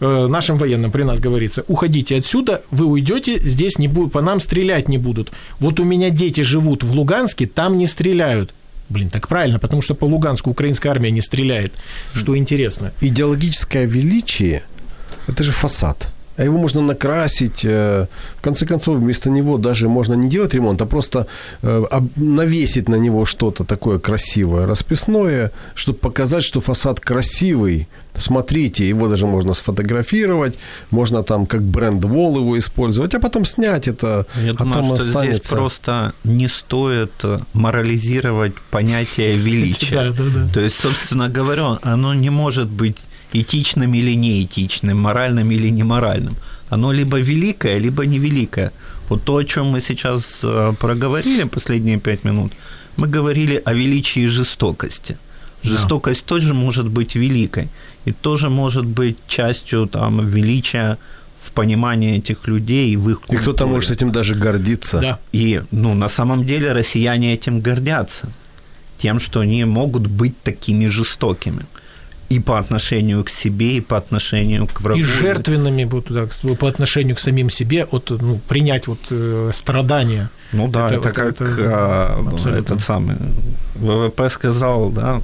Э, нашим военным при нас говорится, уходите отсюда, вы уйдете, здесь не будут, по нам стрелять не будут. Вот у меня дети живут в Луганске, там не стреляют. Блин, так правильно, потому что по Луганску украинская армия не стреляет. Что интересно. Идеологическое величие – это же фасад его можно накрасить. Э, в конце концов, вместо него даже можно не делать ремонт, а просто э, навесить на него что-то такое красивое, расписное, чтобы показать, что фасад красивый. Смотрите, его даже можно сфотографировать, можно там как бренд-вол его использовать, а потом снять это, Я а думаю, что останется. здесь просто не стоит морализировать понятие величия. То есть, собственно говоря, оно не может быть этичным или неэтичным, моральным или неморальным. Оно либо великое, либо невеликое. Вот то, о чем мы сейчас э, проговорили последние пять минут, мы говорили о величии жестокости. Жестокость да. тоже может быть великой и тоже может быть частью там, величия в понимании этих людей в их культуре. И кто-то может этим даже гордиться. Да. И ну, на самом деле россияне этим гордятся. Тем, что они могут быть такими жестокими и по отношению к себе, и по отношению к врагу. И жертвенными да, по отношению к самим себе, от, ну, принять вот э, страдания. Ну да, это, это как это, а, этот самый ВВП сказал, да,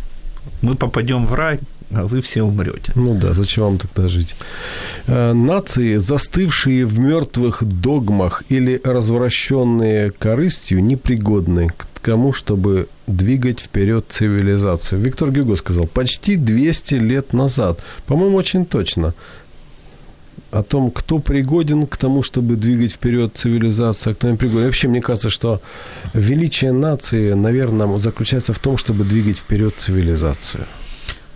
мы попадем в рай, а вы все умрете. Ну да, зачем вам тогда жить? Э, нации, застывшие в мертвых догмах или развращенные корыстью, непригодны к тому, чтобы двигать вперед цивилизацию. Виктор Гюго сказал, почти 200 лет назад, по-моему, очень точно, о том, кто пригоден к тому, чтобы двигать вперед цивилизацию, а кто не пригоден. Вообще, мне кажется, что величие нации, наверное, заключается в том, чтобы двигать вперед цивилизацию.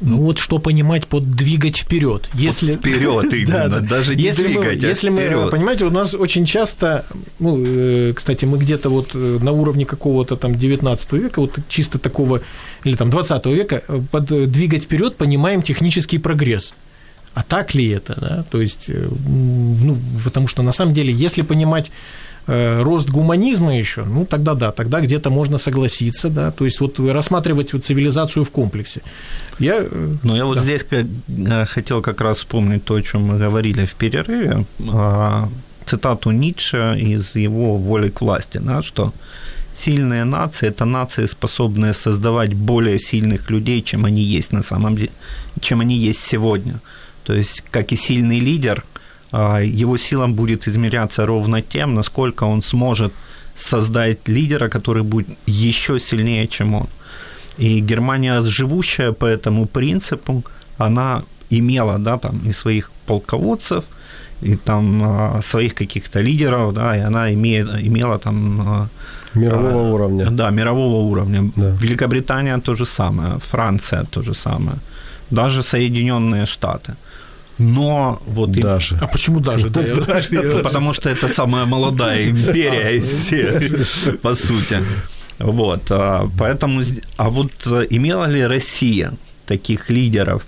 Ну вот что понимать под двигать вперед. Если вот вперед именно, да, даже не если двигать, мы, а Если вперед. мы, понимаете, у нас очень часто, ну, э, кстати, мы где-то вот э, на уровне какого-то там 19 века, вот чисто такого, или там 20 века, э, под двигать вперед понимаем технический прогресс. А так ли это, да? То есть, ну, потому что на самом деле, если понимать рост гуманизма еще, ну тогда да, тогда где-то можно согласиться, да, то есть вот рассматривать вот цивилизацию в комплексе. Я, э, ну я вот да. здесь э, хотел как раз вспомнить то, о чем мы говорили в перерыве, а, цитату Ницше из его «Воли к власти», да, что сильные нации – это нации, способные создавать более сильных людей, чем они есть на самом деле, чем они есть сегодня. То есть, как и сильный лидер – его силам будет измеряться ровно тем, насколько он сможет создать лидера, который будет еще сильнее, чем он. И Германия, живущая по этому принципу, она имела, да, там и своих полководцев, и там а, своих каких-то лидеров, да, и она имеет, имела там а, мирового а, уровня. Да, мирового уровня. Да. Великобритания то же самое, Франция то же самое, даже Соединенные Штаты. Но вот даже. И... А почему даже? Да, Потому что это самая молодая империя из всех, по сути. Вот, а, поэтому, а вот э, имела ли Россия таких лидеров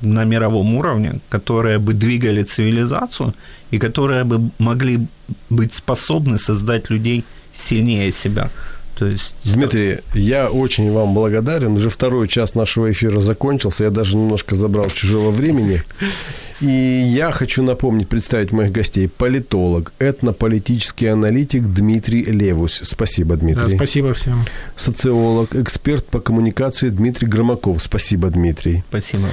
на мировом уровне, которые бы двигали цивилизацию и которые бы могли быть способны создать людей сильнее себя? То есть... Дмитрий, я очень вам благодарен. Уже второй час нашего эфира закончился. Я даже немножко забрал чужого времени. И я хочу напомнить, представить моих гостей. Политолог, этнополитический аналитик Дмитрий Левус. Спасибо, Дмитрий. Да, спасибо всем. Социолог, эксперт по коммуникации Дмитрий Громаков. Спасибо, Дмитрий. Спасибо.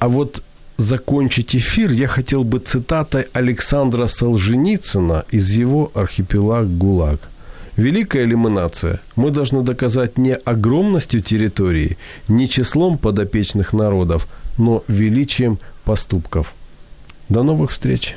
А вот закончить эфир я хотел бы цитатой Александра Солженицына из его «Архипелаг ГУЛАГ». Великая ли мы нация? Мы должны доказать не огромностью территории, не числом подопечных народов, но величием поступков. До новых встреч!